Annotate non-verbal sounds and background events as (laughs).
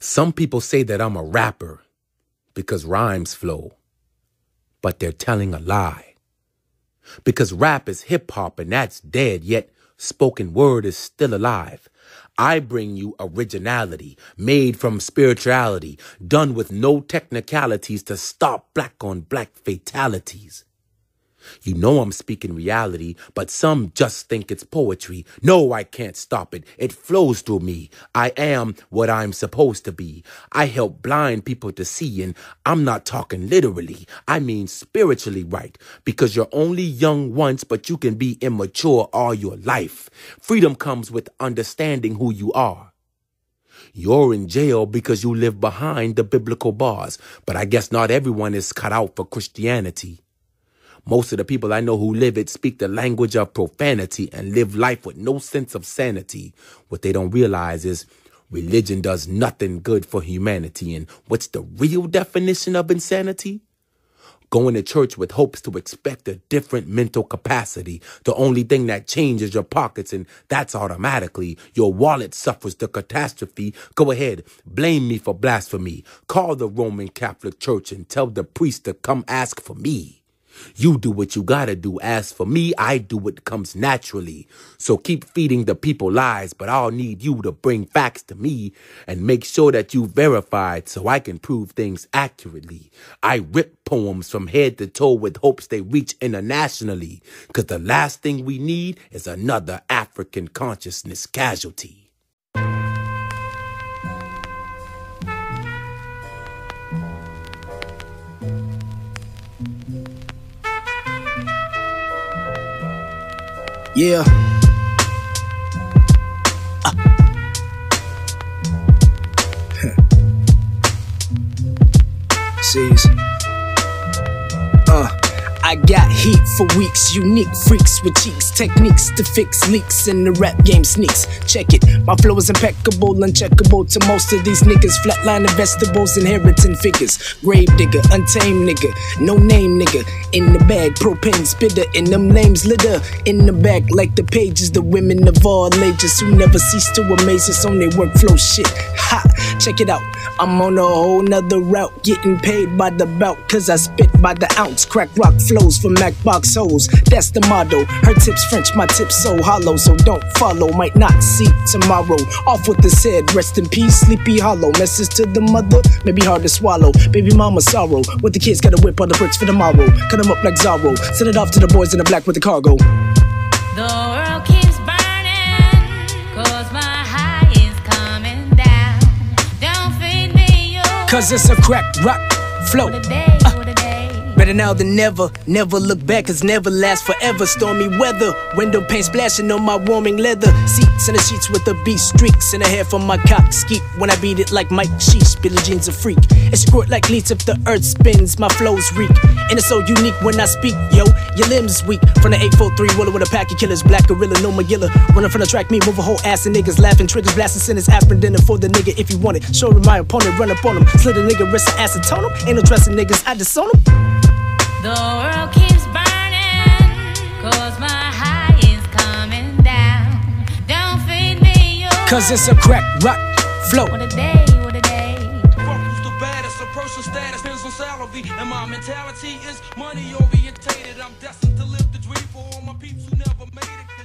Some people say that I'm a rapper because rhymes flow, but they're telling a lie. Because rap is hip hop and that's dead, yet spoken word is still alive. I bring you originality made from spirituality, done with no technicalities to stop black on black fatalities. You know I'm speaking reality, but some just think it's poetry. No, I can't stop it. It flows through me. I am what I'm supposed to be. I help blind people to see, and I'm not talking literally. I mean spiritually right, because you're only young once, but you can be immature all your life. Freedom comes with understanding who you are. You're in jail because you live behind the biblical bars, but I guess not everyone is cut out for Christianity. Most of the people I know who live it speak the language of profanity and live life with no sense of sanity. What they don't realize is religion does nothing good for humanity. And what's the real definition of insanity? Going to church with hopes to expect a different mental capacity. The only thing that changes your pockets, and that's automatically your wallet suffers the catastrophe. Go ahead, blame me for blasphemy. Call the Roman Catholic Church and tell the priest to come ask for me. You do what you gotta do. As for me, I do what comes naturally. So keep feeding the people lies, but I'll need you to bring facts to me and make sure that you verified so I can prove things accurately. I rip poems from head to toe with hopes they reach internationally, cause the last thing we need is another African consciousness casualty. Yeah. (laughs) Uh. Sees. I got heat for weeks, unique freaks with cheeks, techniques to fix leaks in the rap game sneaks. Check it, my flow is impeccable, uncheckable to most of these niggas. Flatline vegetables, inheriting figures. Grave digger, untamed nigga, no name nigga. In the bag, propane spitter, in them names litter. In the back, like the pages, the women of all ages who never cease to amaze us on their workflow shit. Ha, check it out. I'm on a whole nother route, getting paid by the bout, cause I spit by the ounce. Crack rock flows for Mac box holes, that's the motto. Her tips French, my tips so hollow, so don't follow, might not see tomorrow. Off with this head, rest in peace, sleepy hollow. Message to the mother, maybe hard to swallow. Baby mama sorrow, with the kids gotta whip all the bricks for tomorrow. Cut them up like Zorro, send it off to the boys in the black with the cargo. The Cause it's a crack rock flow. the Better now than never. Never look back, cause never lasts forever. Stormy weather, window paint splashing on my warming leather. Seats in the sheets with the beat streaks in the hair from my cock skeet. When I beat it like Mike Sheesh, Billie Jean's a freak. Squirt like leads if the earth spins, my flows reek. And it's so unique when I speak, yo. Your limbs weak. From the 843 roller with a pack of killers, black gorilla, no Magilla. Running from the track, me move a whole ass of niggas laughing, triggers blasting sinners, aspirin dinner for the nigga if you want it. Show my opponent, run up on him, slit a nigga wrist, and acetone him. Ain't no trusting niggas, I disown him. Cause my high is coming down. Don't feed me your Cause it's a crack rock flow. for the day, for the day. Fuck the baddest? A person status depends on salary. And my mentality is money orientated. I'm destined to live the dream for all my peeps who never made it.